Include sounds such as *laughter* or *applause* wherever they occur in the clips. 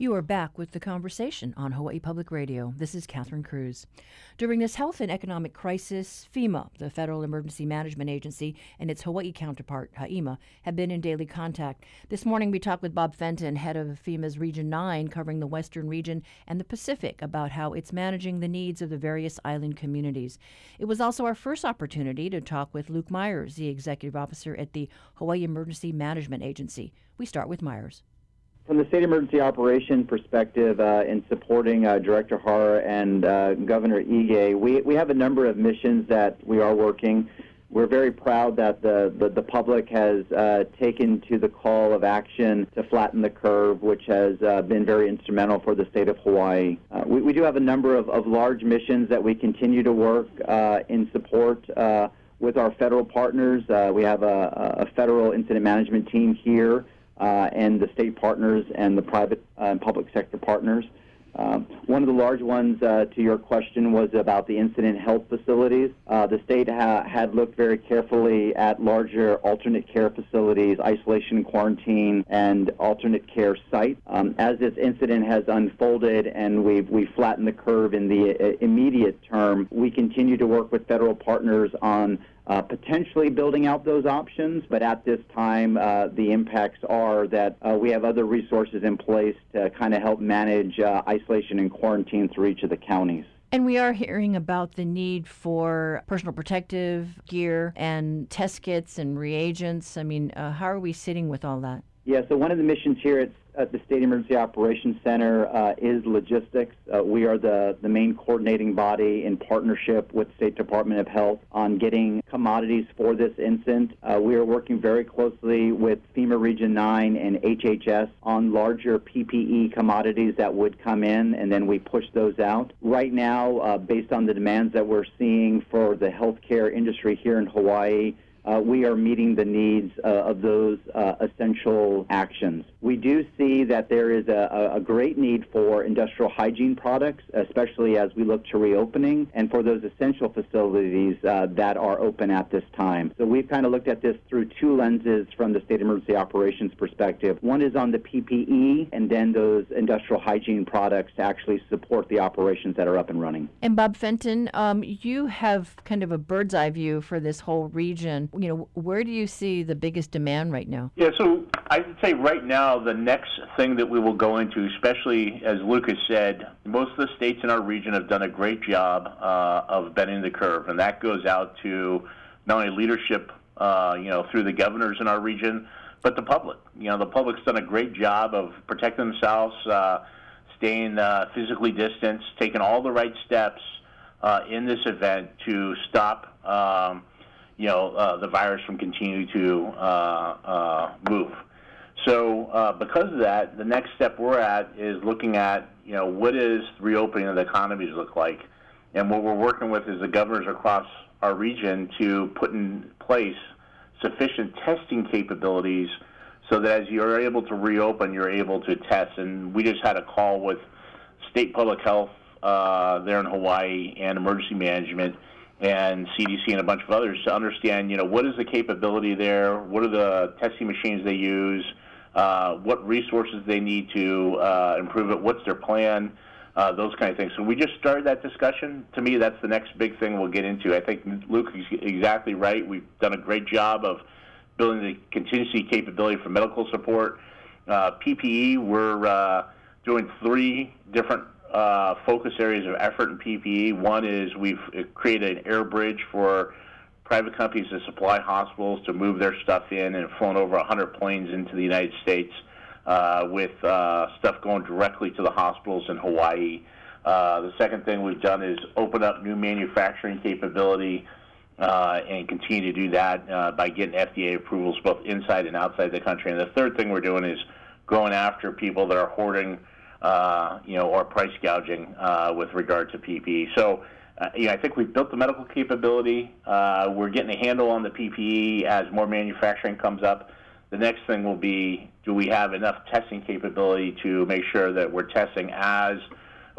You are back with the conversation on Hawaii Public Radio. This is Catherine Cruz. During this health and economic crisis, FEMA, the Federal Emergency Management Agency, and its Hawaii counterpart, HI-EMA, have been in daily contact. This morning, we talked with Bob Fenton, head of FEMA's Region 9, covering the Western region and the Pacific, about how it's managing the needs of the various island communities. It was also our first opportunity to talk with Luke Meyers, the executive officer at the Hawaii Emergency Management Agency. We start with Meyers. From the state emergency operation perspective, uh, in supporting uh, Director Hara and uh, Governor Ige, we, we have a number of missions that we are working. We're very proud that the, the, the public has uh, taken to the call of action to flatten the curve, which has uh, been very instrumental for the state of Hawaii. Uh, we, we do have a number of, of large missions that we continue to work in support with our federal partners. we have a, a federal incident management team here uh, and the state partners and the private uh, and public sector partners. Um, one of the large ones uh, to your question was about the incident health facilities. Uh, the state ha- had looked very carefully at larger alternate care facilities, isolation and quarantine, and alternate care sites. Um, as this incident has unfolded and we've, we've flattened the curve in the uh, immediate term, we continue to work with federal partners on uh, potentially building out those options, but at this time, uh, the impacts are that uh, we have other resources in place to kind of help manage uh, isolation and quarantine through each of the counties. And we are hearing about the need for personal protective gear and test kits and reagents. I mean, uh, how are we sitting with all that? Yeah, so one of the missions here at at the State Emergency Operations Center uh, is logistics. Uh, we are the, the main coordinating body in partnership with State Department of Health on getting commodities for this incident. Uh, we are working very closely with FEMA Region 9 and HHS on larger PPE commodities that would come in, and then we push those out. Right now, uh, based on the demands that we're seeing for the healthcare industry here in Hawaii, uh, we are meeting the needs uh, of those uh, essential actions. We do see that there is a, a, great need for industrial hygiene products, especially as we look to reopening, and for those essential facilities uh, that are open at this time. So we've kind of looked at this through two lenses from the state emergency operations perspective. One is on the PPE, and then those industrial hygiene products to actually support the operations that are up and running. And Bob Fenton, um, you have kind of a bird's eye view for this whole region you know, where do you see the biggest demand right now? Yeah, so I would say right now the next thing that we will go into, especially as Lucas said, most of the states in our region have done a great job uh, of bending the curve, and that goes out to not only leadership, uh, you know, through the governors in our region, but the public. You know, the public's done a great job of protecting themselves, uh, staying uh, physically distanced, taking all the right steps uh, in this event to stop. Um, you know, uh, the virus from continuing to uh, uh, move. So uh, because of that, the next step we're at is looking at, you know, what is reopening of the economies look like? And what we're working with is the governors across our region to put in place sufficient testing capabilities so that as you're able to reopen, you're able to test. And we just had a call with state public health uh, there in Hawaii and emergency management and CDC and a bunch of others to understand, you know, what is the capability there, what are the testing machines they use, uh, what resources they need to uh, improve it, what's their plan, uh, those kind of things. So we just started that discussion. To me, that's the next big thing we'll get into. I think Luke is exactly right. We've done a great job of building the contingency capability for medical support. Uh, PPE, we're uh, doing three different uh, focus areas of effort in PPE. One is we've created an air bridge for private companies to supply hospitals to move their stuff in and flown over 100 planes into the United States uh, with uh, stuff going directly to the hospitals in Hawaii. Uh, the second thing we've done is open up new manufacturing capability uh, and continue to do that uh, by getting FDA approvals both inside and outside the country. And the third thing we're doing is going after people that are hoarding uh, you know, or price gouging uh, with regard to PPE. So, uh, I think we've built the medical capability. Uh, we're getting a handle on the PPE as more manufacturing comes up. The next thing will be, do we have enough testing capability to make sure that we're testing as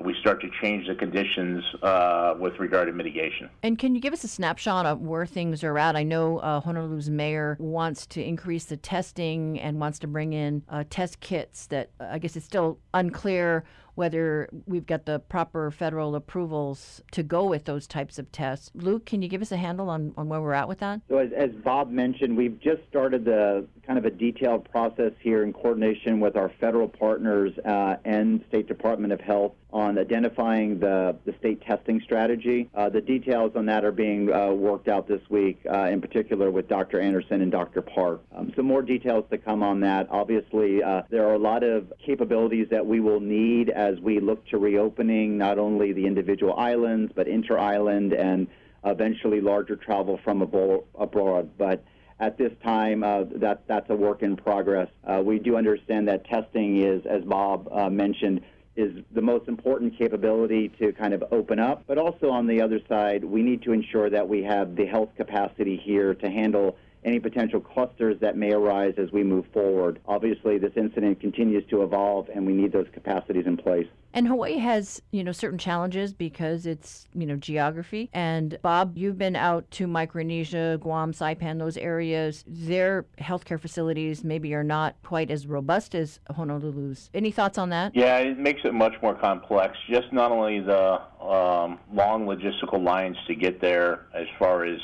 we start to change the conditions uh, with regard to mitigation. And can you give us a snapshot of where things are at? I know uh, Honolulu's mayor wants to increase the testing and wants to bring in uh, test kits that I guess it's still unclear whether we've got the proper federal approvals to go with those types of tests. Luke, can you give us a handle on, on where we're at with that? So, as, as Bob mentioned, we've just started the kind of a detailed process here in coordination with our federal partners uh, and State Department of Health on identifying the, the state testing strategy. Uh, the details on that are being uh, worked out this week, uh, in particular with Dr. Anderson and Dr. Park. Um, more details to come on that. Obviously, uh, there are a lot of capabilities that we will need as we look to reopening not only the individual islands, but inter-island and eventually larger travel from abroad. But at this time, uh, that that's a work in progress. Uh, we do understand that testing is, as Bob uh, mentioned, is the most important capability to kind of open up. But also on the other side, we need to ensure that we have the health capacity here to handle any potential clusters that may arise as we move forward. Obviously, this incident continues to evolve, and we need those capacities in place. And Hawaii has, you know, certain challenges because it's, you know, geography. And Bob, you've been out to Micronesia, Guam, Saipan, those areas. Their healthcare facilities maybe are not quite as robust as Honolulu's. Any thoughts on that? Yeah, it makes it much more complex. Just not only the um, long logistical lines to get there, as far as,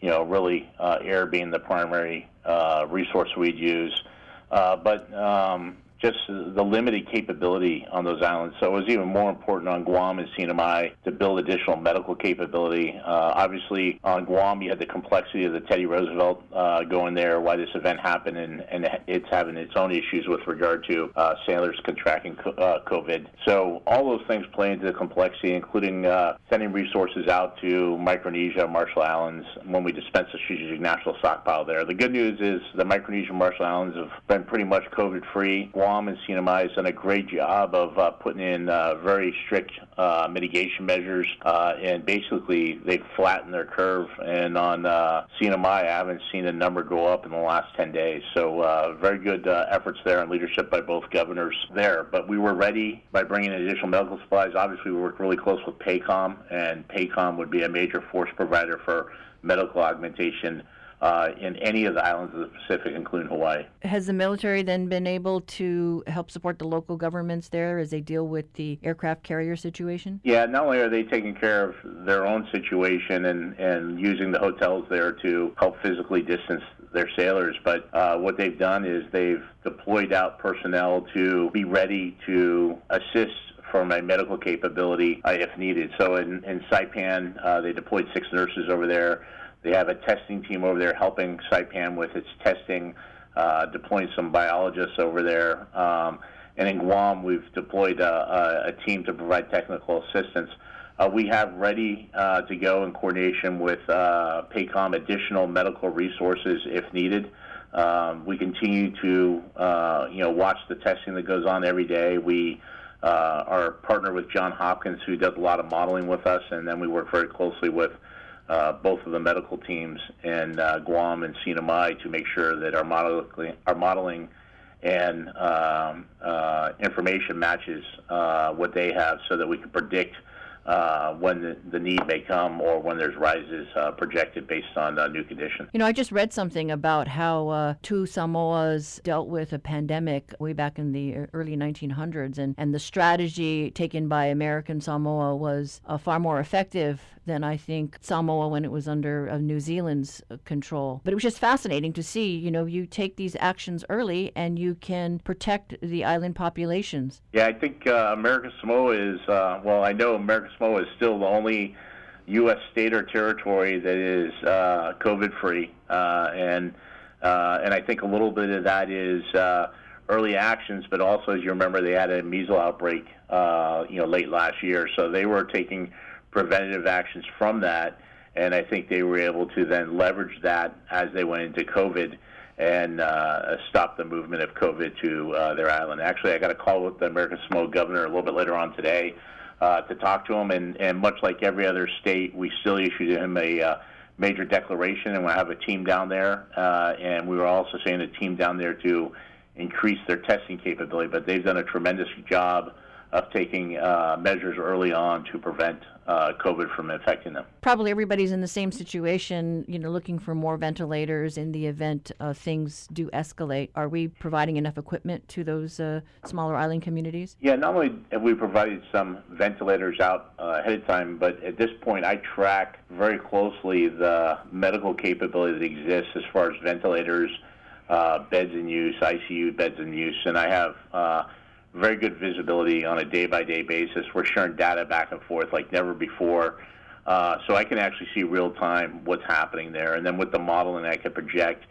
you know, really uh, air being the primary uh, resource we'd use, uh, but um, just the limited capability on those islands. So it was even more important on Guam and CNMI to build additional medical capability. Uh, obviously, on Guam, you had the complexity of the Teddy Roosevelt uh, going there, why this event happened, and, and it's having its own issues with regard to uh, sailors contracting uh, COVID. So all those things play into the complexity, including uh, sending resources out to Micronesia, Marshall Islands, when we dispense a strategic national stockpile there. The good news is the Micronesia Marshall Islands have been pretty much COVID-free. Guam and CNMI has done a great job of uh, putting in uh, very strict uh, mitigation measures, uh, and basically they've flattened their curve. And on uh, CNMI, I haven't seen the number go up in the last 10 days. So uh, very good efforts there and leadership by both governors there. But we were ready by bringing in additional medical supplies. Obviously, we worked really close with PACOM, and PACOM would be a major force provider for medical augmentation uh, in any of the islands of the Pacific, including Hawaii. Has the military then been able to help support the local governments there as they deal with the aircraft carrier situation? Yeah, not only are they taking care of their own situation and, and using the hotels there to help physically distance their sailors, but uh, what they've done is they've deployed out personnel to be ready to assist from a medical capability uh, if needed. So in, in Saipan, uh, they deployed six nurses over there they have a testing team over there helping Saipan with its testing, uh, deploying some biologists over there. Um, and in Guam, we've deployed a, a, team to provide technical assistance. Uh, we have ready uh, to go in coordination with uh, PACOM additional medical resources if needed. Um, we continue to, uh, you know, watch the testing that goes on every day. We uh, are partnered with John Hopkins, who does a lot of modeling with us, and then we work very closely with uh, both of the medical teams in uh, Guam and CNMI to make sure that our modeling, our modeling and um, uh, information matches uh, what they have so that we can predict uh, when the, the, need may come or when there's rises uh, projected based on new conditions. You know, I just read something about how two Samoas dealt with a pandemic way back in the early 1900s, and, and the strategy taken by American Samoa was far more effective than I think Samoa when it was under uh, New Zealand's control. But it was just fascinating to see, you know, you take these actions early and you can protect the island populations. Yeah, I think American Samoa is, well, I know American Samoa is still the only U.S. state or territory that is uh, COVID-free, uh, and uh, and I think a little bit of that is uh, early actions, but also, as you remember, they had a measles outbreak, uh, you know, late last year, so they were taking preventative actions from that, and I think they were able to then leverage that as they went into COVID and uh, stop the movement of COVID to uh, their island. Actually, I got a call with the American Samoa governor a little bit later on today uh, to talk to him. And, and much like every other state, we still issued him a uh, major declaration, and we have a team down there. Uh, and we were also sending a team down there to increase their testing capability. But they've done a tremendous job of taking uh, measures early on to prevent uh, COVID from infecting them. Probably everybody's in the same situation, you know, looking for more ventilators in the event uh, things do escalate. Are we providing enough equipment to those uh, smaller island communities? Yeah, not only have we provided some ventilators out uh, ahead of time, but at this point I track very closely the medical capability that exists as far as ventilators, uh, beds in use, ICU beds in use, and I have very good visibility on a day by day basis. We're sharing data back and forth like never before. Uh, so I can actually see real time what's happening there. And then with the modeling, I can project.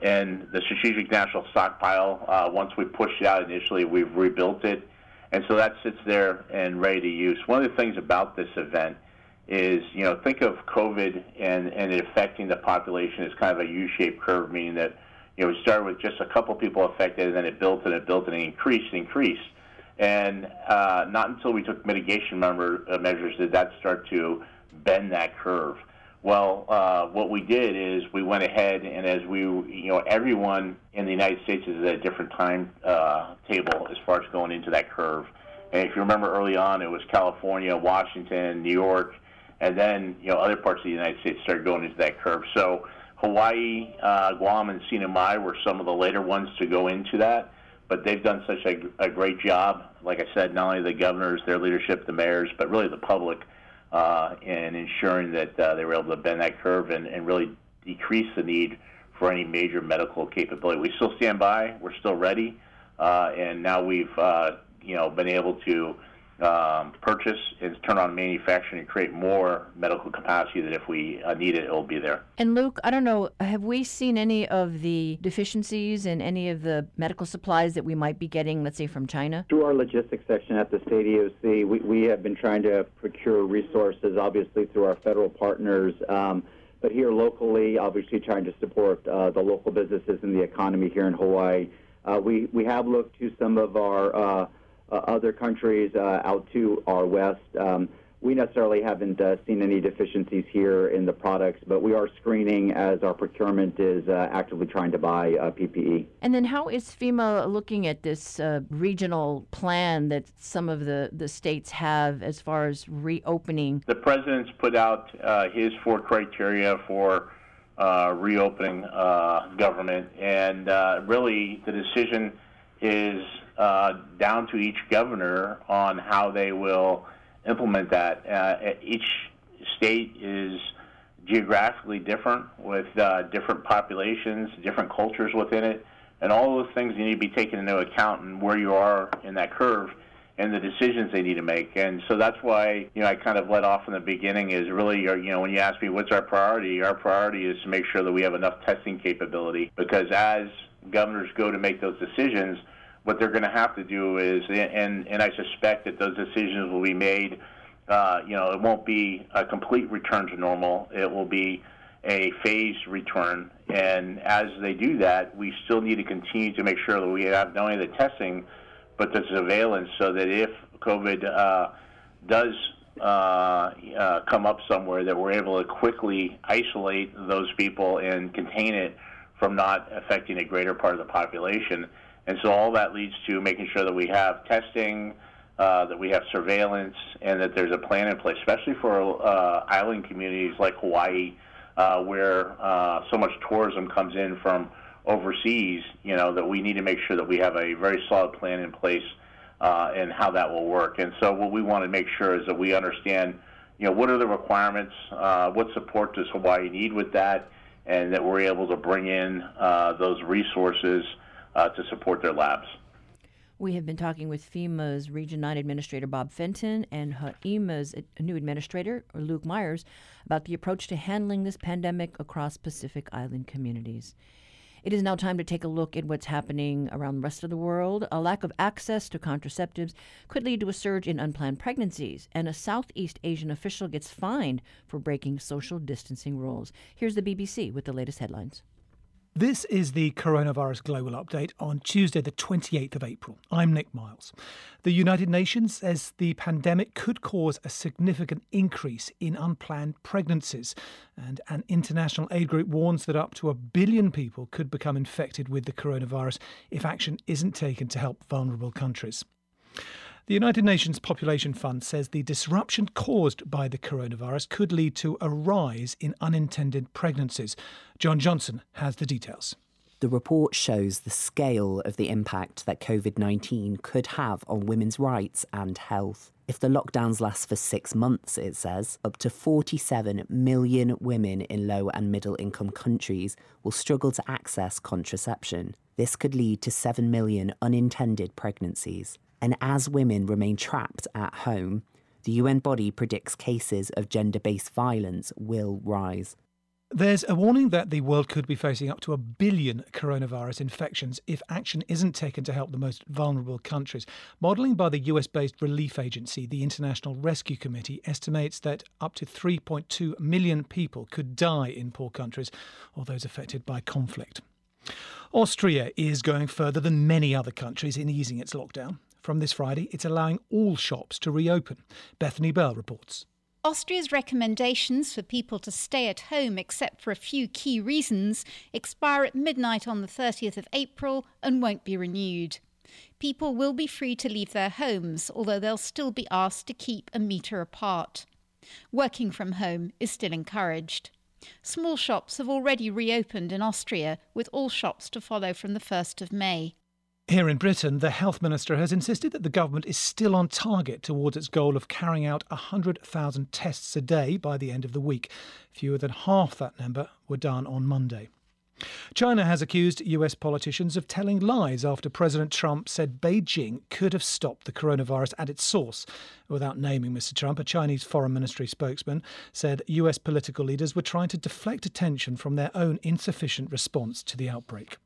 And the strategic national stockpile, uh, once we pushed it out initially, we've rebuilt it. And so that sits there and ready to use. One of the things about this event is, you know, think of COVID and, and it affecting the population as kind of a U shaped curve, meaning that you know, we started with just a couple people affected, and then it built and it built and it increased and increased. And uh, not until we took mitigation member, uh, measures did that start to bend that curve. Well, uh, what we did is we went ahead and as we, you know, everyone in the United States is at a different time uh, table as far as going into that curve. And if you remember early on, it was California, Washington, New York, and then you know other parts of the United States started going into that curve. So Hawaii, uh, Guam, and Sinai were some of the later ones to go into that, but they've done such a, a great job. Like I said, not only the governors, their leadership, the mayors, but really the public uh, in ensuring that uh, they were able to bend that curve and, and really decrease the need for any major medical capability. We still stand by. We're still ready, uh, and now we've uh, you know been able to um, purchase and turn on manufacturing and create more medical capacity that if we uh, need it, it will be there. And Luke, I don't know, have we seen any of the deficiencies in any of the medical supplies that we might be getting, let's say, from China? Through our logistics section at the state EOC, we, we have been trying to procure resources, obviously, through our federal partners. Um, but here locally, obviously, trying to support uh, the local businesses and the economy here in Hawaii. Uh, we, we have looked to some of our uh, uh, other countries uh, out to our west. Um, we necessarily haven't uh, seen any deficiencies here in the products, but we are screening as our procurement is uh, actively trying to buy uh, PPE. And then, how is FEMA looking at this uh, regional plan that some of the, the states have as far as reopening? The president's put out his four criteria for reopening government, and really the decision is uh, down to each governor on how they will implement that. Uh, each state is geographically different with uh, different populations, different cultures within it, and all those things need to be taken into account and where you are in that curve and the decisions they need to make. And so that's why, you know, I kind of let off in the beginning is really, you know, when you ask me what's our priority, our priority is to make sure that we have enough testing capability because as governors go to make those decisions, what they're going to have to do is, and and I suspect that those decisions will be made. Uh, you know, it won't be a complete return to normal. It will be a phased return. And as they do that, we still need to continue to make sure that we have not only the testing, but the surveillance, so that if COVID uh, does uh, uh, come up somewhere, that we're able to quickly isolate those people and contain it from not affecting a greater part of the population. And so all that leads to making sure that we have testing, uh, that we have surveillance, and that there's a plan in place, especially for uh, island communities like Hawaii, uh, where uh, so much tourism comes in from overseas. You know that we need to make sure that we have a very solid plan in place uh, and how that will work. And so what we want to make sure is that we understand, you know, what are the requirements, uh, what support does Hawaii need with that, and that we're able to bring in those resources Uh, to support their labs. We have been talking with FEMA's Region 9 Administrator Bob Fenton and HI-EMA's new administrator, Luke Meyers, about the approach to handling this pandemic across Pacific Island communities. It is now time to take a look at what's happening around the rest of the world. A lack of access to contraceptives could lead to a surge in unplanned pregnancies, and a Southeast Asian official gets fined for breaking social distancing rules. Here's the BBC with the latest headlines. This is the Coronavirus Global Update on Tuesday, the 28th of April. I'm Nick Miles. The United Nations says the pandemic could cause a significant increase in unplanned pregnancies, and an international aid group warns that up to a billion people could become infected with the coronavirus if action isn't taken to help vulnerable countries. The United Nations Population Fund says the disruption caused by the coronavirus could lead to a rise in unintended pregnancies. John Johnson has the details. The report shows the scale of the impact that COVID 19 could have on women's rights and health. If the lockdowns last for six months, it says, up to 47 million women in low and middle income countries will struggle to access contraception. This could lead to 7 million unintended pregnancies. And as women remain trapped at home, the UN body predicts cases of gender based violence will rise. There's a warning that the world could be facing up to a billion coronavirus infections if action isn't taken to help the most vulnerable countries. Modelling by the US based relief agency, the International Rescue Committee estimates that up to 3.2 million people could die in poor countries or those affected by conflict. Austria is going further than many other countries in easing its lockdown. From this Friday, it's allowing all shops to reopen. Bethany Bell reports. Austria's recommendations for people to stay at home, except for a few key reasons, expire at midnight on the 30th of April and won't be renewed. People will be free to leave their homes, although they'll still be asked to keep a metre apart. Working from home is still encouraged. Small shops have already reopened in Austria, with all shops to follow from the 1st of May. Here in Britain, the health minister has insisted that the government is still on target towards its goal of carrying out 100,000 tests a day by the end of the week. Fewer than half that number were done on Monday. China has accused US politicians of telling lies after President Trump said Beijing could have stopped the coronavirus at its source. Without naming Mr. Trump, a Chinese foreign ministry spokesman said US political leaders were trying to deflect attention from their own insufficient response to the outbreak.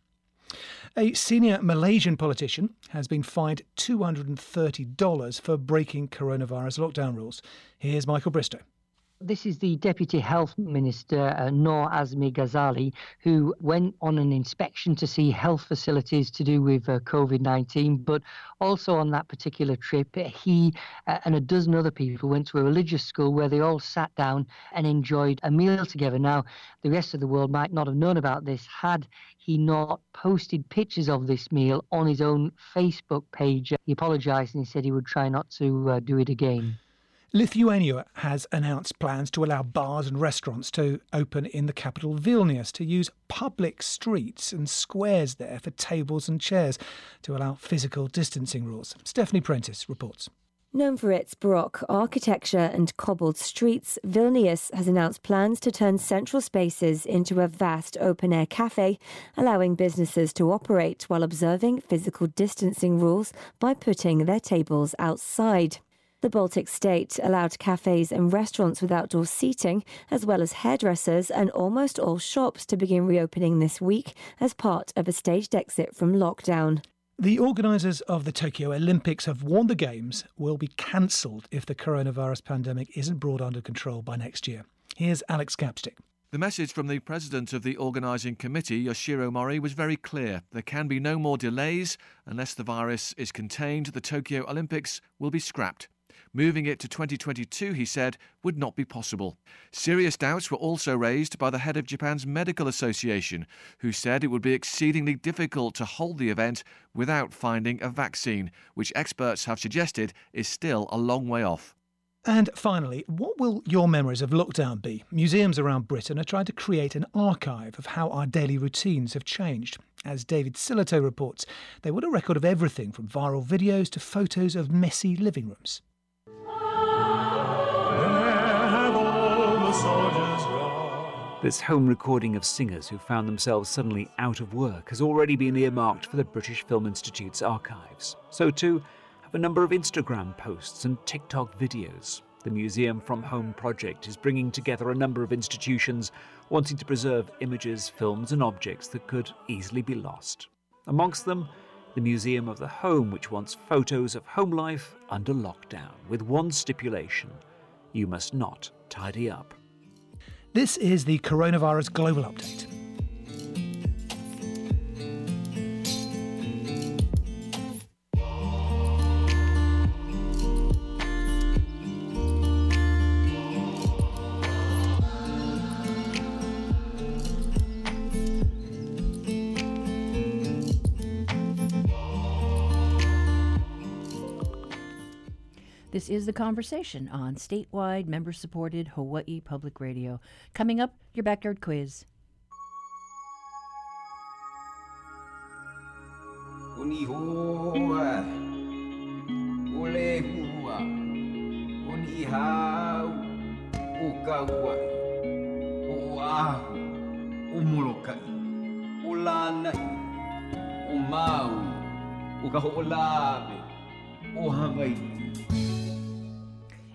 A senior Malaysian politician has been fined $230 for breaking coronavirus lockdown rules. Here's Michael Bristow. This is the Deputy Health Minister, uh, Noor Azmi Ghazali, who went on an inspection to see health facilities to do with uh, COVID 19. But also on that particular trip, he uh, and a dozen other people went to a religious school where they all sat down and enjoyed a meal together. Now, the rest of the world might not have known about this had he not posted pictures of this meal on his own Facebook page. He apologised and he said he would try not to uh, do it again. Lithuania has announced plans to allow bars and restaurants to open in the capital Vilnius to use public streets and squares there for tables and chairs to allow physical distancing rules. Stephanie Prentice reports. Known for its Baroque architecture and cobbled streets, Vilnius has announced plans to turn central spaces into a vast open air cafe, allowing businesses to operate while observing physical distancing rules by putting their tables outside. The Baltic state allowed cafes and restaurants with outdoor seating, as well as hairdressers and almost all shops to begin reopening this week as part of a staged exit from lockdown. The organisers of the Tokyo Olympics have warned the Games will be cancelled if the coronavirus pandemic isn't brought under control by next year. Here's Alex Capstick. The message from the president of the organising committee, Yoshiro Mori, was very clear. There can be no more delays. Unless the virus is contained, the Tokyo Olympics will be scrapped. Moving it to 2022, he said, would not be possible. Serious doubts were also raised by the head of Japan's Medical Association, who said it would be exceedingly difficult to hold the event without finding a vaccine, which experts have suggested is still a long way off. And finally, what will your memories of lockdown be? Museums around Britain are trying to create an archive of how our daily routines have changed. As David Sillito reports, they want a record of everything from viral videos to photos of messy living rooms. This home recording of singers who found themselves suddenly out of work has already been earmarked for the British Film Institute's archives. So too have a number of Instagram posts and TikTok videos. The Museum from Home project is bringing together a number of institutions wanting to preserve images, films, and objects that could easily be lost. Amongst them, the Museum of the Home, which wants photos of home life under lockdown, with one stipulation you must not tidy up. This is the Coronavirus Global Update. This is The Conversation on statewide, member supported Hawaii Public Radio. Coming up, your backyard quiz.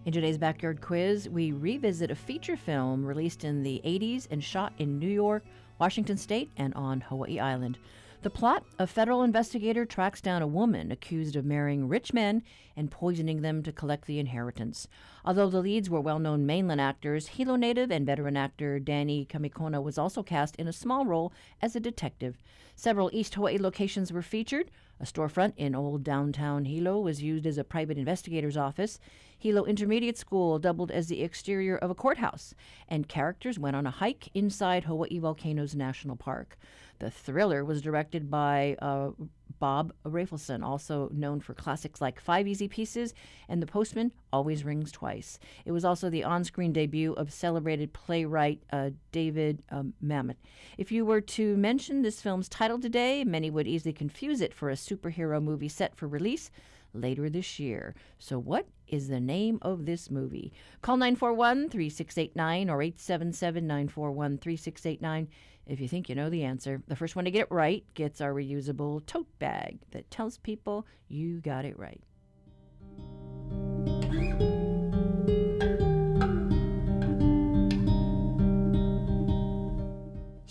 In today's Backyard Quiz, we revisit a feature film released in the 80s and shot in New York, Washington State, and on Hawaii Island. The plot a federal investigator tracks down a woman accused of marrying rich men and poisoning them to collect the inheritance. Although the leads were well known mainland actors, Hilo native and veteran actor Danny Kamekona was also cast in a small role as a detective. Several East Hawaii locations were featured. A storefront in old downtown Hilo was used as a private investigator's office. Hilo Intermediate School doubled as the exterior of a courthouse, and characters went on a hike inside Hawaii Volcanoes National Park. The thriller was directed by uh, Bob Rafelson, also known for classics like Five Easy Pieces and The Postman Always Rings Twice. It was also the on screen debut of celebrated playwright uh, David um, Mamet. If you were to mention this film's title today, many would easily confuse it for a superhero movie set for release later this year. So, what is the name of this movie? Call 941 3689 or 877 941 3689 if you think you know the answer. The first one to get it right gets our reusable tote bag that tells people you got it right.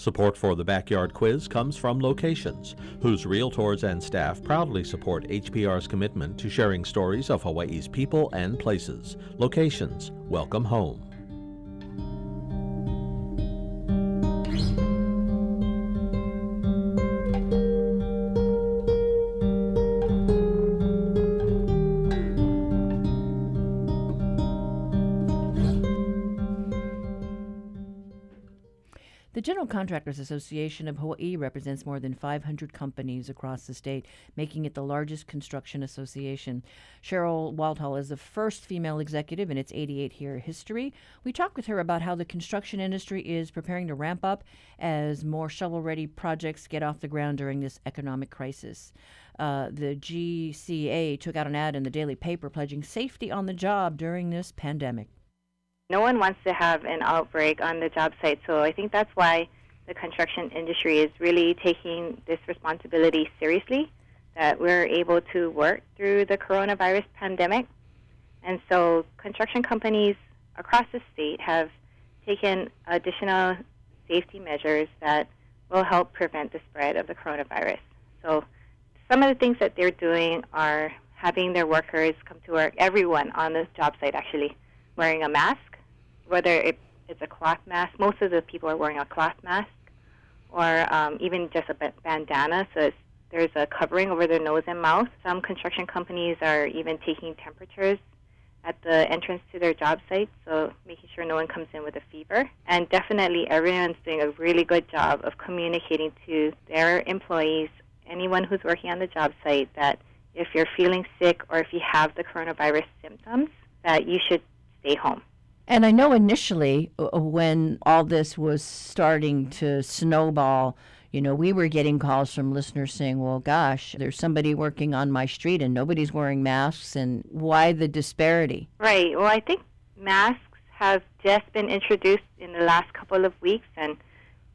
Support for the Backyard Quiz comes from Locations, whose realtors and staff proudly support HPR's commitment to sharing stories of Hawaii's people and places. Locations, welcome home. Contractors Association of Hawaii represents more than 500 companies across the state, making it the largest construction association. Cheryl Walthall is the first female executive in its 88 year history. We talked with her about how the construction industry is preparing to ramp up as more shovel ready projects get off the ground during this economic crisis. Uh, the GCA took out an ad in the daily paper pledging safety on the job during this pandemic no one wants to have an outbreak on the job site. So I think that's why the construction industry is really taking this responsibility seriously, that we're able to work through the coronavirus pandemic. And so construction companies across the state have taken additional safety measures that will help prevent the spread of the coronavirus. So some of the things that they're doing are having their workers come to work, everyone on the job site actually, wearing a mask whether it, it's a cloth mask. Most of the people are wearing a cloth mask, or um, even just a bandana, so there's a covering over their nose and mouth. Some construction companies are even taking temperatures at the entrance to their job site, so making sure no one comes in with a fever. And definitely, everyone's doing a really good job of communicating to their employees, anyone who's working on the job site, that if you're feeling sick or if you have the coronavirus symptoms, that you should stay home. And I know initially uh, uh, when all this was starting to snowball, you know, we were getting calls from listeners saying, well, gosh, there's somebody working on my street and nobody's wearing masks. And why the disparity? Right. Well, I think masks have just been introduced in the last couple of weeks. And,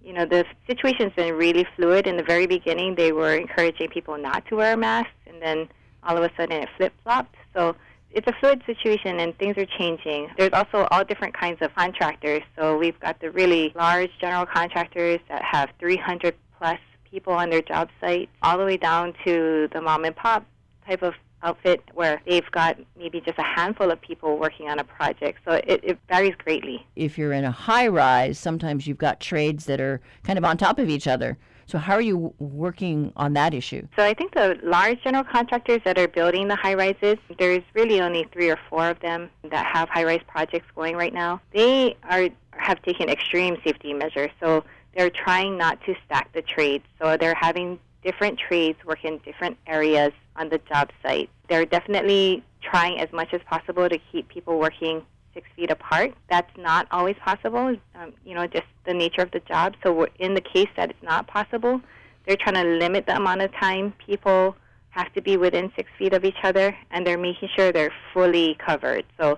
you know, the situation's been really fluid. In the very beginning, they were encouraging people not to wear masks. And then all of a sudden it flip flopped. So it's a fluid situation and things are changing. There's also all different kinds of contractors. So we've got the really large general contractors that have 300 plus people on their job site, all the way down to the mom and pop type of outfit where they've got maybe just a handful of people working on a project. So it, it, varies greatly. If you're in a high rise, sometimes you've got trades that are kind of on top of each other. So, how are you working on that issue? So, I think the large general contractors that are building the high rises, there's really only three or four of them that have high rise projects going right now. They are have taken extreme safety measures. So, they're trying not to stack the trades. So, they're having different trades work in different areas on the job site. They're definitely trying as much as possible to keep people working six feet apart. That's not always possible, um, you know, just the nature of the job. So, in the case that it's not possible, they're trying to limit the amount of time people have to be within six feet of each other, and they're making sure they're fully covered. So,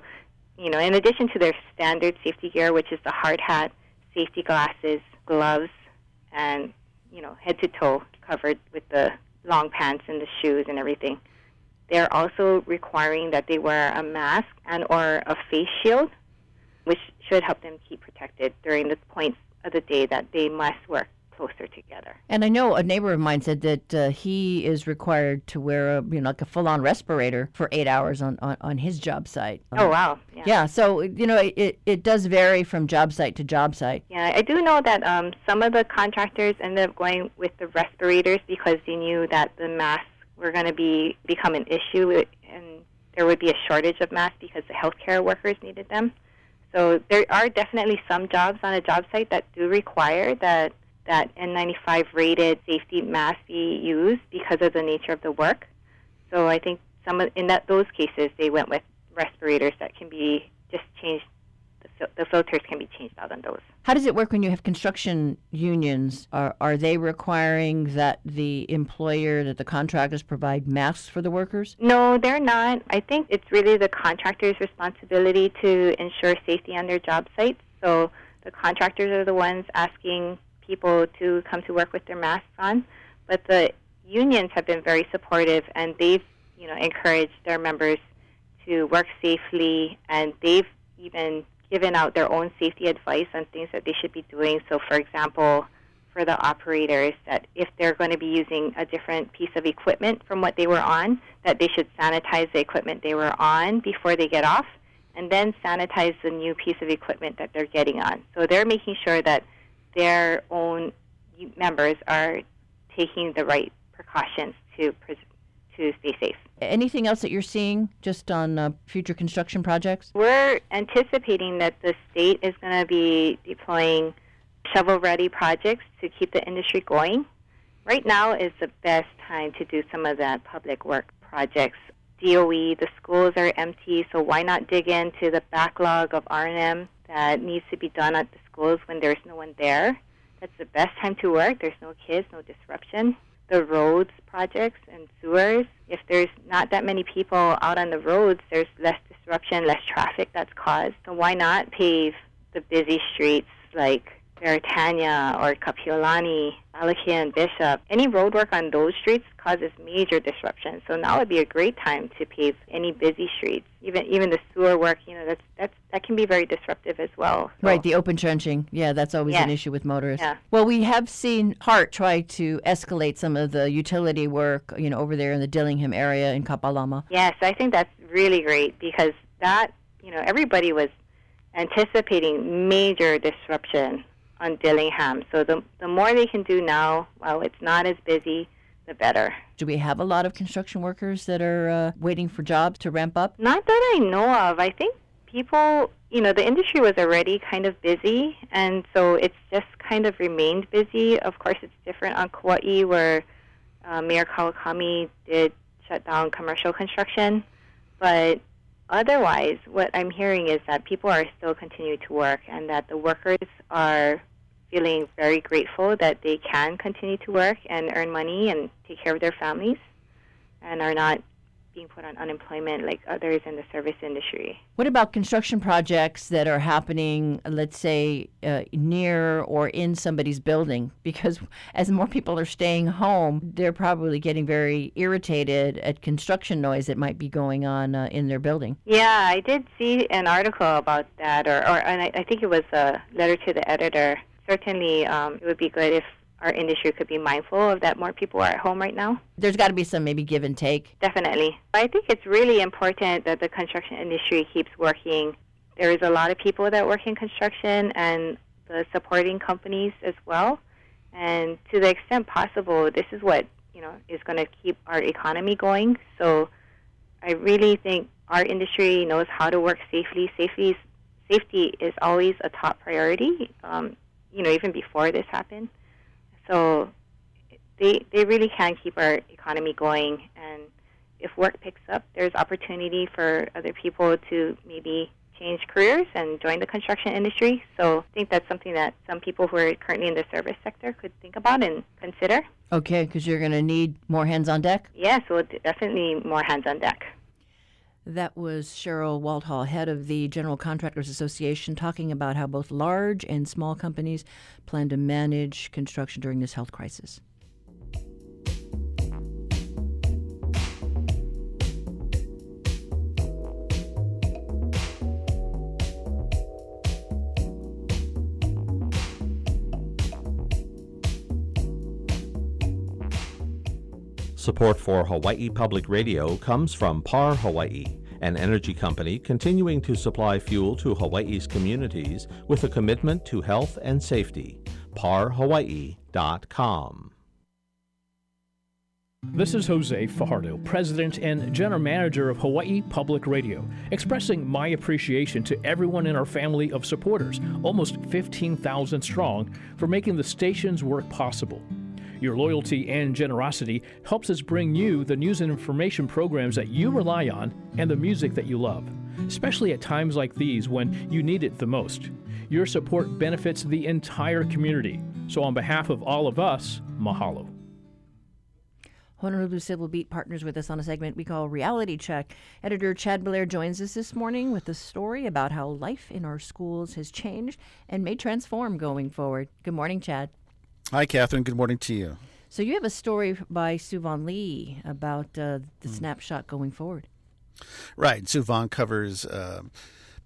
you know, in addition to their standard safety gear, which is the hard hat, safety glasses, gloves, and you know, head to toe covered with the long pants and the shoes and everything. They're also requiring that they wear a mask and or a face shield, which should help them keep protected during the points of the day that they must work closer together. And I know a neighbor of mine said that uh, he is required to wear a you know like a full on respirator for eight hours on, on, on his job site. Oh wow! Yeah. yeah. So you know it it does vary from job site to job site. Yeah, I do know that um, some of the contractors ended up going with the respirators because they knew that the masks were going to be become an issue and there would be a shortage of masks because the healthcare workers needed them. So there are definitely some jobs on a job site that do require that that N95 rated safety mask be used because of the nature of the work. So I think some of, in that those cases they went with respirators that can be just changed. The, the filters can be changed out on those. How does it work when you have construction unions? Are are they requiring that the employer, that the contractors provide masks for the workers? No, they're not. I think it's really the contractor's responsibility to ensure safety on their job sites. So the contractors are the ones asking people to come to work with their masks on. But the unions have been very supportive, and they've you know encouraged their members to work safely, and they've even given out their own safety advice on things that they should be doing. So, for example, for the operators, that if they're going to be using a different piece of equipment from what they were on, that they should sanitize the equipment they were on before they get off, and then sanitize the new piece of equipment that they're getting on. So they're making sure that their own members are taking the right precautions to to stay safe. Anything else that you're seeing just on uh, future construction projects? We're anticipating that the state is going to be deploying shovel-ready projects to keep the industry going. Right now is the best time to do some of that public work projects. DOE, the schools are empty, so why not dig into the backlog of R&M that needs to be done at the schools when there's no one there. That's the best time to work. There's no kids, no disruption. The roads projects and sewers, if there's not that many people out on the roads, there's less disruption, less traffic that's caused. So why not pave the busy streets like Beretania or Kapiolani, Alakea Bishop, any road work on those streets causes major disruption. So now would be a great time to pave any busy streets. Even even the sewer work, you know, that's that's that can be very disruptive as well. So. Right, the open trenching. Yeah, that's always an issue with motorists. Yeah. Well, we have seen HART try to escalate some of the utility work, you know, over there in the Dillingham area in Kapalama. Yes, I think that's really great because that, you know, everybody was anticipating major disruption on Dillingham. So the the more they can do now, while it's not as busy, the better. Do we have a lot of construction workers that are uh, waiting for jobs to ramp up? Not that I know of. I think people, you know, the industry was already kind of busy, and so it's just kind of remained busy. Of course, it's different on Kauai, where uh, Mayor Kawakami did shut down commercial construction, but otherwise, what I'm hearing is that people are still continuing to work, and that the workers are feeling very grateful that they can continue to work and earn money and take care of their families and are not being put on unemployment like others in the service industry. What about construction projects that are happening, let's say, uh, near or in somebody's building? *laughs* Because as more people are staying home, they're probably getting very irritated at construction noise that might be going on uh, in their building. Yeah, I did see an article about that, or, or and I, I think it was a letter to the editor certainly um, it would be good if our industry could be mindful of that more people are at home right now. There's got to be some maybe give and take. Definitely. I think it's really important that the construction industry keeps working. There is a lot of people that work in construction and the supporting companies as well. And to the extent possible, this is what, you know, is going to keep our economy going. So I really think our industry knows how to work safely. Safety safety is always a top priority. Um, you know, even before this happened. So they they really can keep our economy going, and if work picks up, there's opportunity for other people to maybe change careers and join the construction industry. So I think that's something that some people who are currently in the service sector could think about and consider. Okay, because you're going to need more hands on deck? Yes, yeah, so definitely more hands on deck. That was Cheryl Walthall, head of the General Contractors Association, talking about how both large and small companies plan to manage construction during this health crisis. Support for Hawaii Public Radio comes from PAR Hawaii, an energy company continuing to supply fuel to Hawaii's communities with a commitment to health and safety. parhawaii.com. This is Jose Fajardo, President and General Manager of Hawaii Public Radio, expressing my appreciation to everyone in our family of supporters, almost 15,000 strong, for making the station's work possible. Your loyalty and generosity helps us bring you the news and information programs that you rely on and the music that you love, especially at times like these when you need it the most. Your support benefits the entire community. So, on behalf of all of us, mahalo. Honolulu Civil Beat partners with us on a segment we call Reality Check. Editor Chad Blair joins us this morning with a story about how life in our schools has changed and may transform going forward. Good morning, Chad. Hi, Catherine. Good morning to you. So you have a story by Suevon Lee about uh, the mm. snapshot going forward. Right. Suvon covers uh,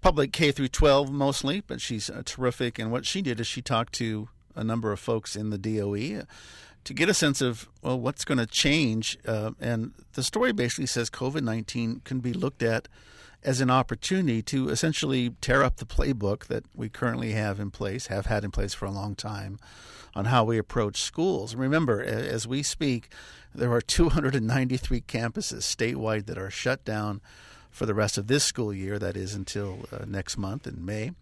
public K through 12 mostly, but she's uh, terrific. And what she did is she talked to a number of folks in the DOE to get a sense of well what's going to change. Uh, and the story basically says COVID 19 can be looked at as an opportunity to essentially tear up the playbook that we currently have in place, have had in place for a long time on how we approach schools. Remember, as we speak, there are 293 campuses statewide that are shut down for the rest of this school year, that is until uh, next month in May.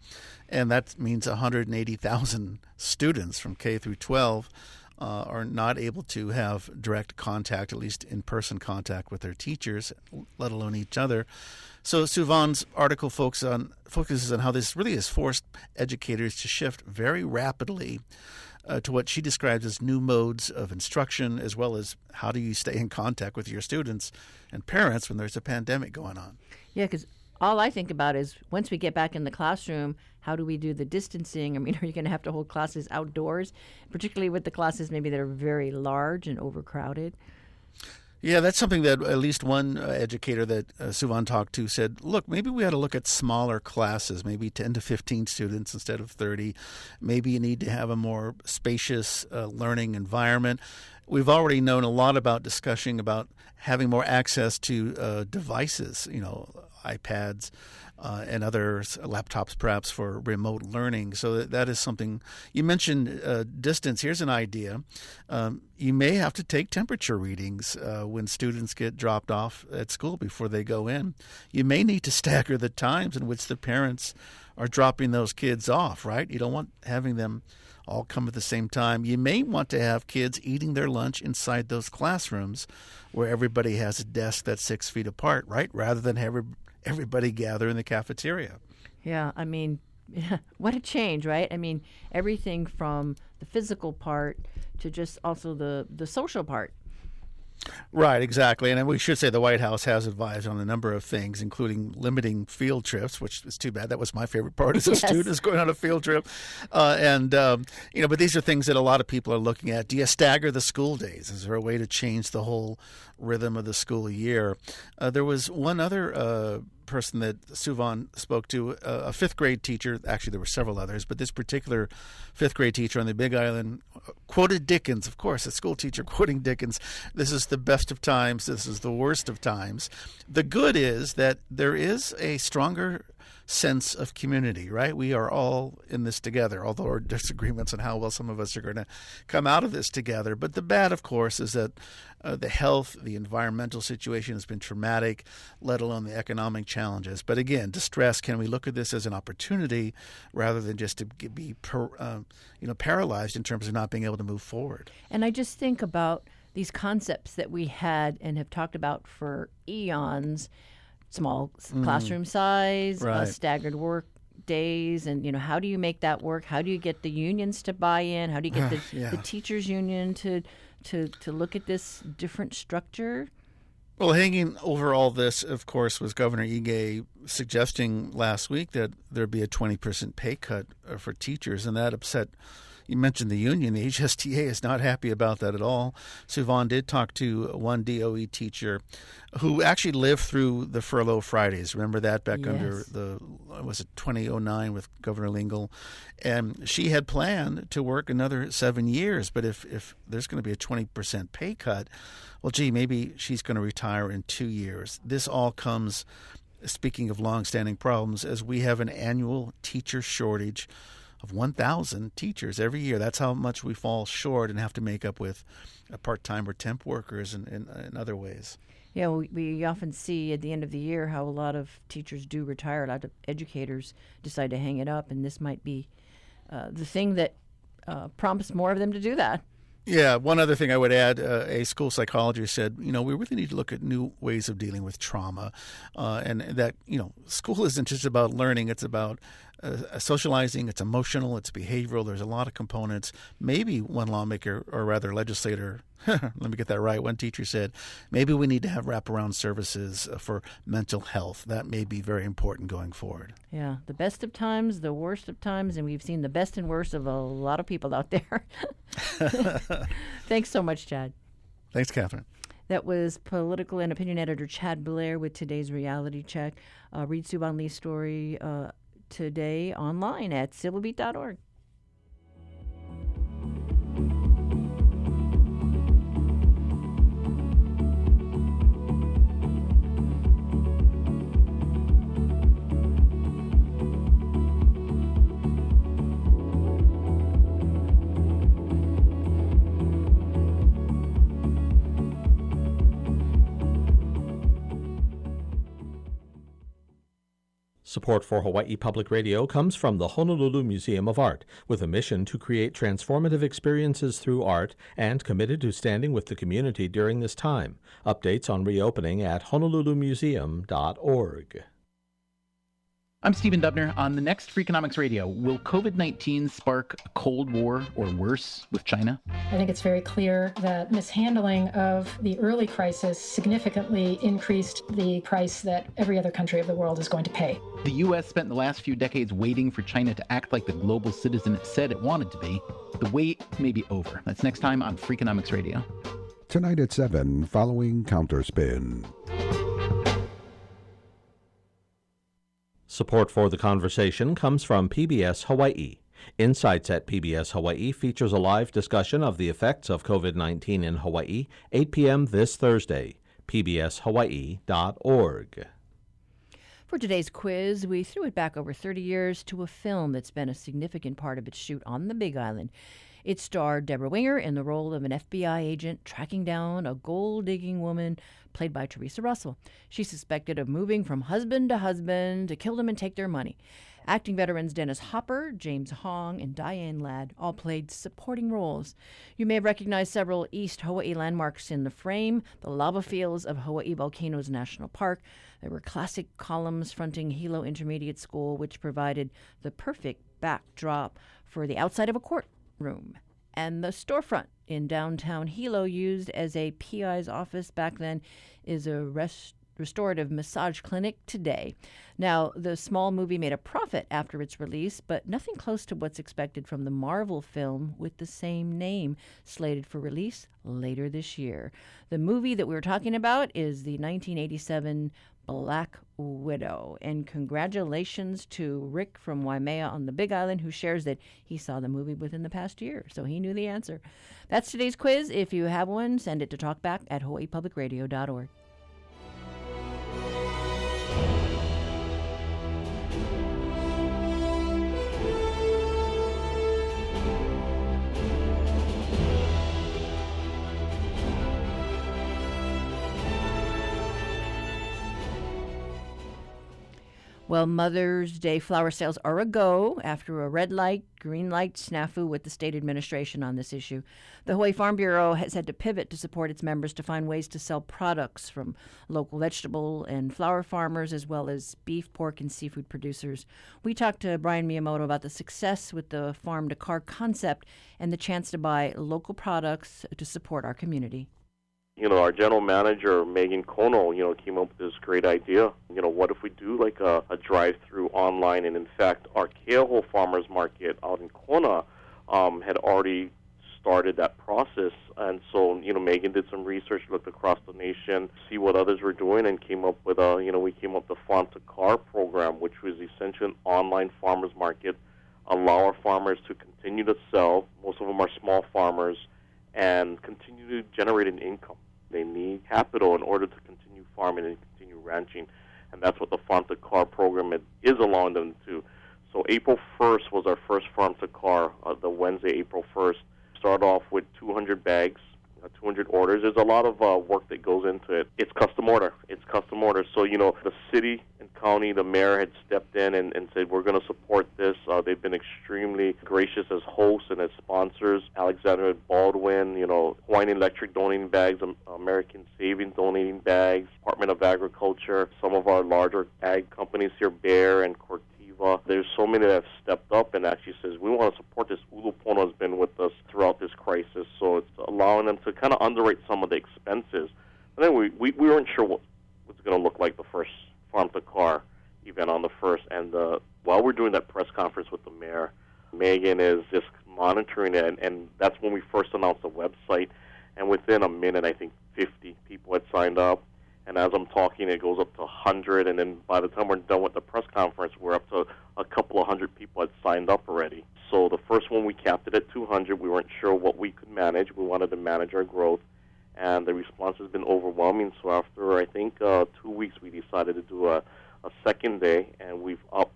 And that means 180,000 students from K through 12 uh, are not able to have direct contact, at least in person contact with their teachers, let alone each other. So Suevon's article focuses on, focuses on how this really has forced educators to shift very rapidly uh, to what she describes as new modes of instruction, as well as how do you stay in contact with your students and parents when there's a pandemic going on. Yeah, because all I think about is once we get back in the classroom, how do we do the distancing? I mean, *laughs* are you going to have to hold classes outdoors, particularly with the classes maybe that are very large and overcrowded? Yeah, that's something that at least one uh, educator that uh, Suevon talked to said, look, maybe we ought to look at smaller classes, maybe 10 to 15 students instead of 30. Maybe you need to have a more spacious uh, learning environment. We've already known a lot about discussing about having more access to uh, devices, you know, iPads, uh, and other laptops perhaps for remote learning. So that, that is something you mentioned uh, distance. Here's an idea. Um, you may have to take temperature readings uh, when students get dropped off at school before they go in. You may need to *laughs* stagger the times in which the parents are dropping those kids off, right? You don't want having them all come at the same time. You may want to have kids eating their lunch inside those classrooms where everybody has a desk that's six feet apart, right? Rather than have everybody gather in the cafeteria. Yeah, I mean, *laughs* what a change, right? I mean, everything from the physical part to just also the the social part. Right, exactly. And we should say the White House has advised on a number of things, including limiting field trips, which is too bad. That was my favorite part as a *laughs* yes. student, is going on a field trip. Uh, and, um, you know, but these are things that a lot of people are looking at. Do you stagger the school days? Is there a way to change the whole rhythm of the school year? Uh, there was one other. Uh, person that Suevon spoke to, a fifth grade teacher. Actually, there were several others, but this particular fifth grade teacher on the Big Island quoted Dickens. Of course, a school teacher *laughs* quoting Dickens. This is the best of times. This is the worst of times. The good is that there is a stronger sense of community, right? We are all in this together, although our *laughs* disagreements on how well some of us are going to come out of this together. But the bad, of course, is that uh, the health, the environmental situation has been traumatic, let alone the economic challenges. But again, distress, can we look at this as an opportunity rather than just to be per, uh, you know, paralyzed in terms of not being able to move forward? And I just think about these concepts that we had and have talked about for eons small Mm. classroom size, uh, staggered work days, and you know how do you make that work? How do you get the unions to buy in? How do you get the, *sighs* Yeah. the teachers union to to to look at this different structure? Well, hanging over all this, of course, was Governor Ige suggesting last week that there'd be a 20% pay cut uh, for teachers, and that upset. You mentioned the union. The HSTA is not happy about that at all. Suevon did talk to one DOE teacher who actually lived through the furlough Fridays. Remember that back under the was it 2009 with Governor Lingle, and she had planned to work another seven years. But if if there's going to be a 20% pay cut, well, gee, maybe she's going to retire in two years. This all comes, speaking of longstanding problems, as we have an annual teacher shortage of 1,000 teachers every year. That's how much we fall short and have to make up with uh, part-time or temp workers and in, in other ways. Yeah, we, we often see at the end of the year how a lot of teachers do retire. A lot of educators decide to hang it up, and this might be uh, the thing that uh, prompts more of them to do that. Yeah, one other thing I would add uh, a school psychologist said, you know, we really need to look at new ways of dealing with trauma. Uh, and that, you know, school isn't just about learning, it's about uh, socializing, it's emotional, it's behavioral. There's a lot of components. Maybe one lawmaker, or rather legislator, *laughs* let me get that right, one teacher said, maybe we need to have wraparound services uh, for mental health. That may be very important going forward. Yeah, the best of times, the worst of times, and we've seen the best and worst of a lot of people out there. *laughs* Thanks so much, Chad. Thanks, Catherine. That was political and opinion editor Chad Blair with today's reality check. Uh, read Suevon Lee's story uh, today online at civilbeat.org. Support for Hawaii Public Radio comes from the Honolulu Museum of Art, with a mission to create transformative experiences through art and committed to standing with the community during this time. Updates on reopening at honolulumuseum.org. I'm Stephen Dubner. On the next Freakonomics Radio, will COVID 19 spark a Cold War or worse with China? I think it's very clear that mishandling of the early crisis significantly increased the price that every other country of the world is going to pay. The U.S. spent the last few decades waiting for China to act like the global citizen it said it wanted to be. The wait may be over. That's next time on Freakonomics Radio. Tonight at 7, following Counterspin. Support for the conversation comes from PBS Hawaii. Insights at PBS Hawaii features a live discussion of the effects of COVID 19 in Hawaii, 8 p.m. this Thursday. PBSHawaii.org. For today's quiz, we threw it back over 30 years to a film that's been a significant part of its shoot on the Big Island. It starred Debra Winger in the role of an FBI agent tracking down a gold digging woman played by Theresa Russell. She's suspected of moving from husband to husband to kill them and take their money. Acting veterans Dennis Hopper, James Hong, and Diane Ladd all played supporting roles. You may have recognized several East Hawaii landmarks in the frame the lava fields of Hawaii Volcanoes National Park. There were classic columns fronting Hilo Intermediate School, which provided the perfect backdrop for the outside of a courtroom. And the storefront in downtown Hilo, used as a PI's office back then, is a rest restorative massage clinic today. Now, the small movie made a profit after its release, but nothing close to what's expected from the Marvel film with the same name, slated for release later this year. The movie that we were talking about is the 1987 Black Widow. And congratulations to Rick from Waimea on the Big Island, who shares that he saw the movie within the past year, so he knew the answer. That's today's quiz. If you have one, send it to talkback at hawaiipublicradio.org. Well, Mother's Day flower sales are a go after a red light, green light snafu with the state administration on this issue. The Hawaii Farm Bureau has had to pivot to support its members to find ways to sell products from local vegetable and flower farmers as well as beef, pork, and seafood producers. We talked to Brian Miyamoto about the success with the farm to car concept and the chance to buy local products to support our community you know, our general manager, Megan Kono, you know, came up with this great idea. You know, what if we do like a, a drive-through online? And in fact, our Keauhou Farmers Market out in Kona um, had already started that process. And so, you know, Megan did some research, looked across the nation, see what others were doing, and came up with a, you know, we came up with the Farm to Car program, which was essentially an online farmers market, allow our farmers to continue to sell. Most of them are small farmers and continue to generate an income. They need capital in order to continue farming and continue ranching, and that's what the Farm to Car program is allowing them to. So April 1st was our first Farm to Car, uh, the Wednesday, April 1st. Start off with 200 bags, uh, 200 orders. There's a lot of uh, work that goes into it. It's custom order. It's custom order. So, you know, the city county, the mayor had stepped in and, and said, we're going to support this. Uh, they've been extremely gracious as hosts and as sponsors. Alexander Baldwin, you know, Hawaiian Electric donating bags, American Savings donating bags, Department of Agriculture, some of our larger ag companies here, Bayer and Corteva. There's so many that have stepped up and actually says, we want to support this. Ulupono has been with us throughout this crisis. So it's allowing them to kind of underwrite some of the expenses. And then we, we, we weren't sure what was going to look like the first farm to car event on the first. And uh, while we're doing that press conference with the mayor, Megan is just monitoring it, and, and that's when we first announced the website. And within a minute, I think 50 people had signed up. And as I'm talking, it goes up to 100. And then by the time we're done with the press conference, we're up to a couple of hundred people had signed up already. So the first one we capped it at 200. We weren't sure what we could manage. We wanted to manage our growth and the response has been overwhelming. So after I think uh, two weeks, we decided to do a, a second day, and we've upped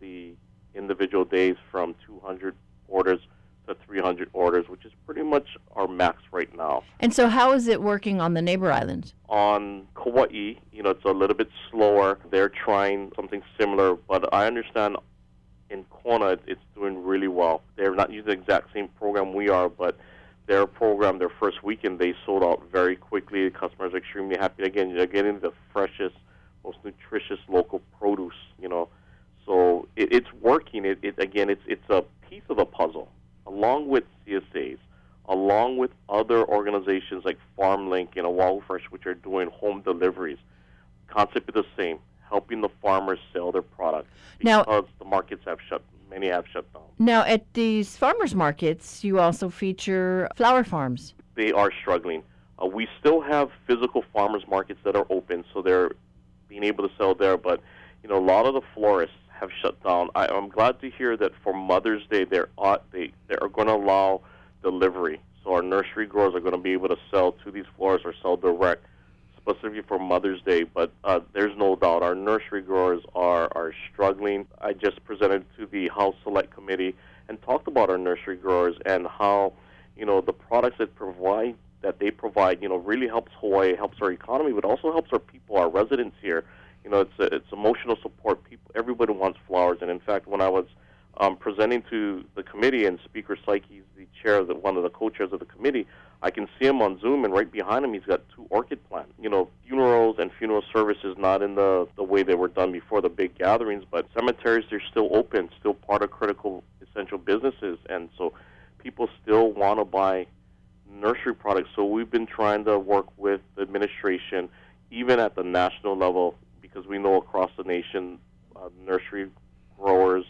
the individual days from 200 orders to 300 orders, which is pretty much our max right now. And so, how is it working on the neighbor islands? On Kauai, you know, it's a little bit slower. They're trying something similar, but I understand in Kona it's doing really well. They're not using the exact same program we are, but their program, their first weekend, they sold out very quickly. The customers are extremely happy. Again, they're getting the freshest, most nutritious local produce. You know, so it, it's working. It, it again, it's it's a piece of the puzzle, along with CSAs, along with other organizations like FarmLink and Oahu Fresh, which are doing home deliveries. Concept is the same, helping the farmers sell their product because now, the markets have shut many have shut down. Now, at these farmers markets, you also feature flower farms. They are struggling. Uh, we still have physical farmers markets that are open, so they're being able to sell there. But you know, a lot of the florists have shut down. I, am glad to hear that for Mother's Day, they're uh, they they are going to allow delivery. So our nursery growers are going to be able to sell to these florists or sell direct specifically for Mother's Day, but uh, there's no doubt our nursery growers are, are struggling. I just presented to the House Select Committee and talked about our nursery growers and how, you know, the products that provide that they provide, you know, really helps Hawaii, helps our economy, but also helps our people, our residents here. You know, it's it's emotional support. People, everybody wants flowers, and in fact, when I was um, presenting to the committee, and Speaker Saiki is the chair, of the, one of the co-chairs of the committee. I can see him on Zoom, and right behind him, he's got two orchid plants. You know, funerals and funeral services not in the the way they were done before the big gatherings, but cemeteries they're still open, still part of critical essential businesses, and so people still want to buy nursery products. So we've been trying to work with the administration, even at the national level, because we know across the nation, uh, nursery growers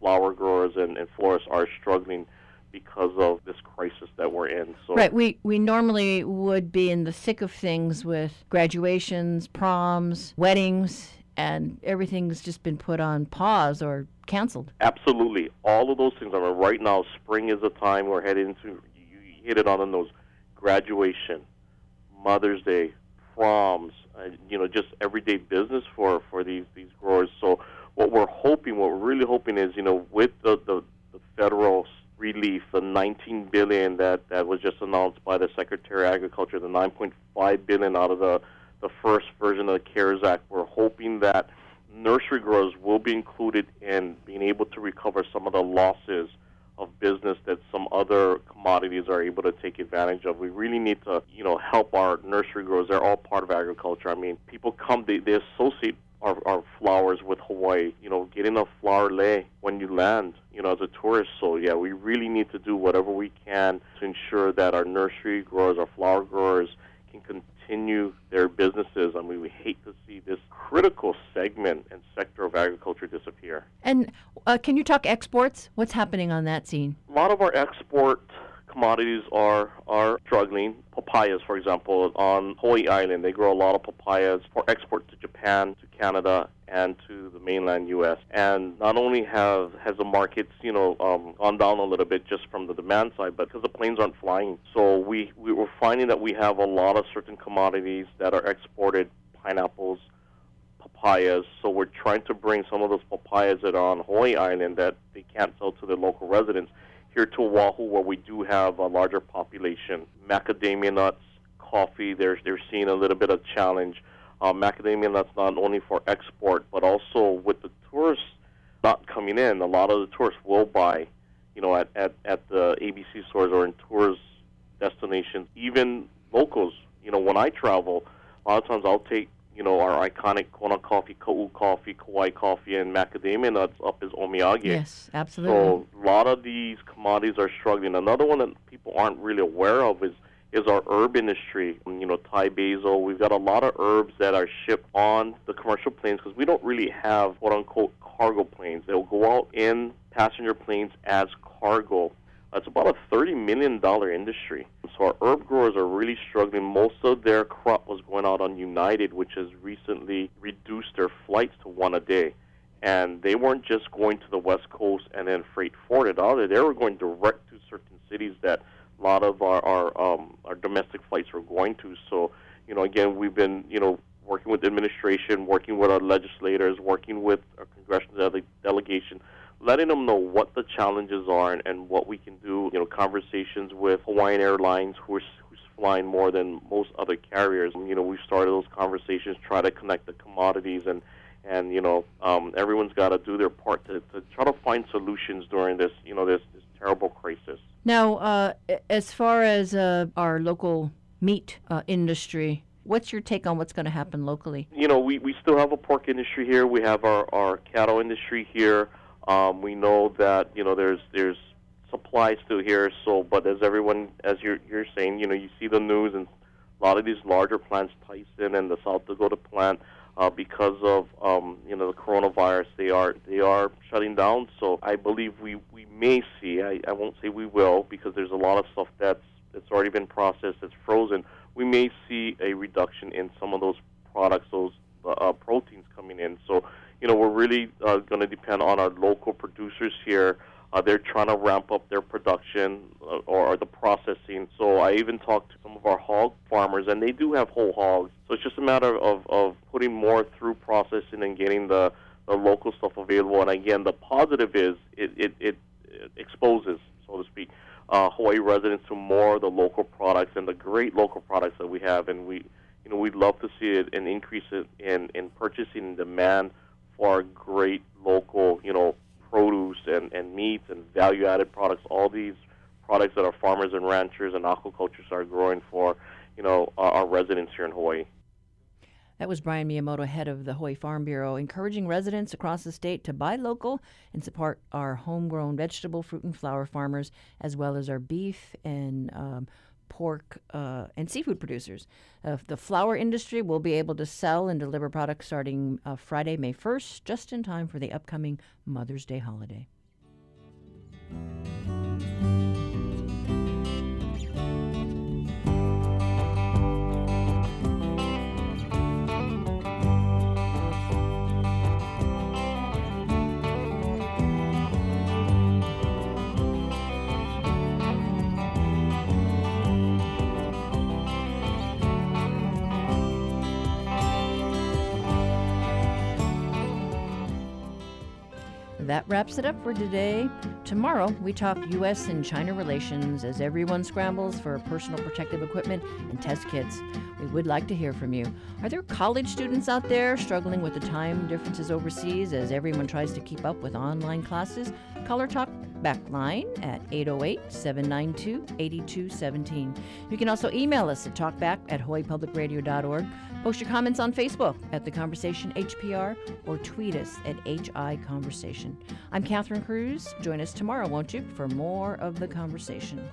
flower growers and, and florists are struggling because of this crisis that we're in. So right, we we normally would be in the thick of things with graduations, proms, weddings, and everything's just been put on pause or canceled. Absolutely, all of those things. I mean, right now, spring is the time we're heading into. You hit it on the nose. Graduation, Mother's Day, proms, uh, you know, just everyday business for for these these growers. So what we're hoping, what we're really hoping is, you know, with the, the, the federal relief, the 19 billion that, that was just announced by the Secretary of Agriculture, the 9.5 billion out of the the first version of the CARES Act, we're hoping that nursery growers will be included in being able to recover some of the losses of business that some other commodities are able to take advantage of. We really need to, you know, help our nursery growers. They're all part of agriculture. I mean, people come, they, they associate our, our flowers with Hawaii. You know, getting a flower lei when you land, you know, as a tourist. So yeah, we really need to do whatever we can to ensure that our nursery growers, our flower growers, can continue their businesses. I mean, we hate to see this critical segment and sector of agriculture disappear. And uh, can you talk exports? What's happening on that scene? A lot of our export commodities are are struggling. Papayas, for example, on Hawaii Island, they grow a lot of papayas for export to Japan, to Canada, and to the mainland U.S. And not only have has the markets, you know, um, gone down a little bit just from the demand side, but because the planes aren't flying, so we we were finding that we have a lot of certain commodities that are exported, pineapples, papayas. So we're trying to bring some of those papayas that are on Hawaii Island that they can't sell to the local residents here to Oahu, where we do have a larger population. Macadamia nuts, coffee, they're, they're seeing a little bit of challenge. Uh, macadamia nuts not only for export, but also with the tourists not coming in, a lot of the tourists will buy, you know, at, at, at the ABC stores or in tourist destinations. Even locals, you know, when I travel, a lot of times I'll take you know, our iconic Kona coffee, Ka'u coffee, Kauai coffee, and macadamia nuts up is omiyage. Yes, absolutely. So a lot of these commodities are struggling. Another one that people aren't really aware of is is our herb industry. You know, Thai basil. We've got a lot of herbs that are shipped on the commercial planes because we don't really have quote unquote cargo planes. They'll go out in passenger planes as cargo. It's about a $30 million industry. So our herb growers are really struggling. Most of their crop was going out on United, which has recently reduced their flights to one a day. And they weren't just going to the West Coast and then freight forwarded either. They were going direct to certain cities that a lot of our our, um, our domestic flights were going to. So, you know, again, we've been, you know, working with the administration, working with our legislators, working with our congressional dele- delegation letting them know what the challenges are and, and what we can do. You know, conversations with Hawaiian Airlines, who's, who's flying more than most other carriers. You know, we've started those conversations, try to connect the commodities, and and you know, um, everyone's got to do their part to, to try to find solutions during this, you know, this, this terrible crisis. Now, uh, as far as uh, our local meat uh, industry, what's your take on what's going to happen locally? You know, we, we still have a pork industry here. We have our, our cattle industry here. Um, we know that you know there's there's supply still here. So, but as everyone, as you're you're saying, you know, you see the news and a lot of these larger plants, Tyson and the South Dakota plant, uh, because of um, you know the coronavirus, they are they are shutting down. So I believe we we may see. I, I won't say we will because there's a lot of stuff that's that's already been processed, that's frozen. We may see a reduction in some of those products, those uh, proteins coming in. So you know, we're really uh, going to depend on our local producers here. Uh, they're trying to ramp up their production uh, or, or the processing. So I even talked to some of our hog farmers, and they do have whole hogs. So it's just a matter of, of putting more through processing and getting the, the local stuff available. And again, the positive is it, it, it, exposes, so to speak, uh, Hawaii residents to more of the local products and the great local products that we have. And we, you know, we'd love to see it, an increase in, in purchasing demand for great local, you know, produce and, and meats and value added products, all these products that our farmers and ranchers and aquaculturists are growing for, you know, our, our residents here in Hawaii. That was Brian Miyamoto, head of the Hawaii Farm Bureau, encouraging residents across the state to buy local and support our homegrown vegetable, fruit, and flower farmers, as well as our beef and um, pork, uh, and seafood producers. Uh, the flower industry will be able to sell and deliver products starting uh, Friday, May 1st, just in time for the upcoming Mother's Day holiday. That wraps it up for today. Tomorrow, we talk U.S. and China relations as everyone scrambles for personal protective equipment and test kits. We would like to hear from you. Are there college students out there struggling with the time differences overseas as everyone tries to keep up with online classes? Color Talk backline at 808 792 8217. You can also email us at talkback at hawaiipublicradio.org. Post your comments on Facebook at The Conversation HPR or tweet us at HI Conversation. I'm Catherine Cruz. Join us tomorrow, won't you, for more of The Conversation.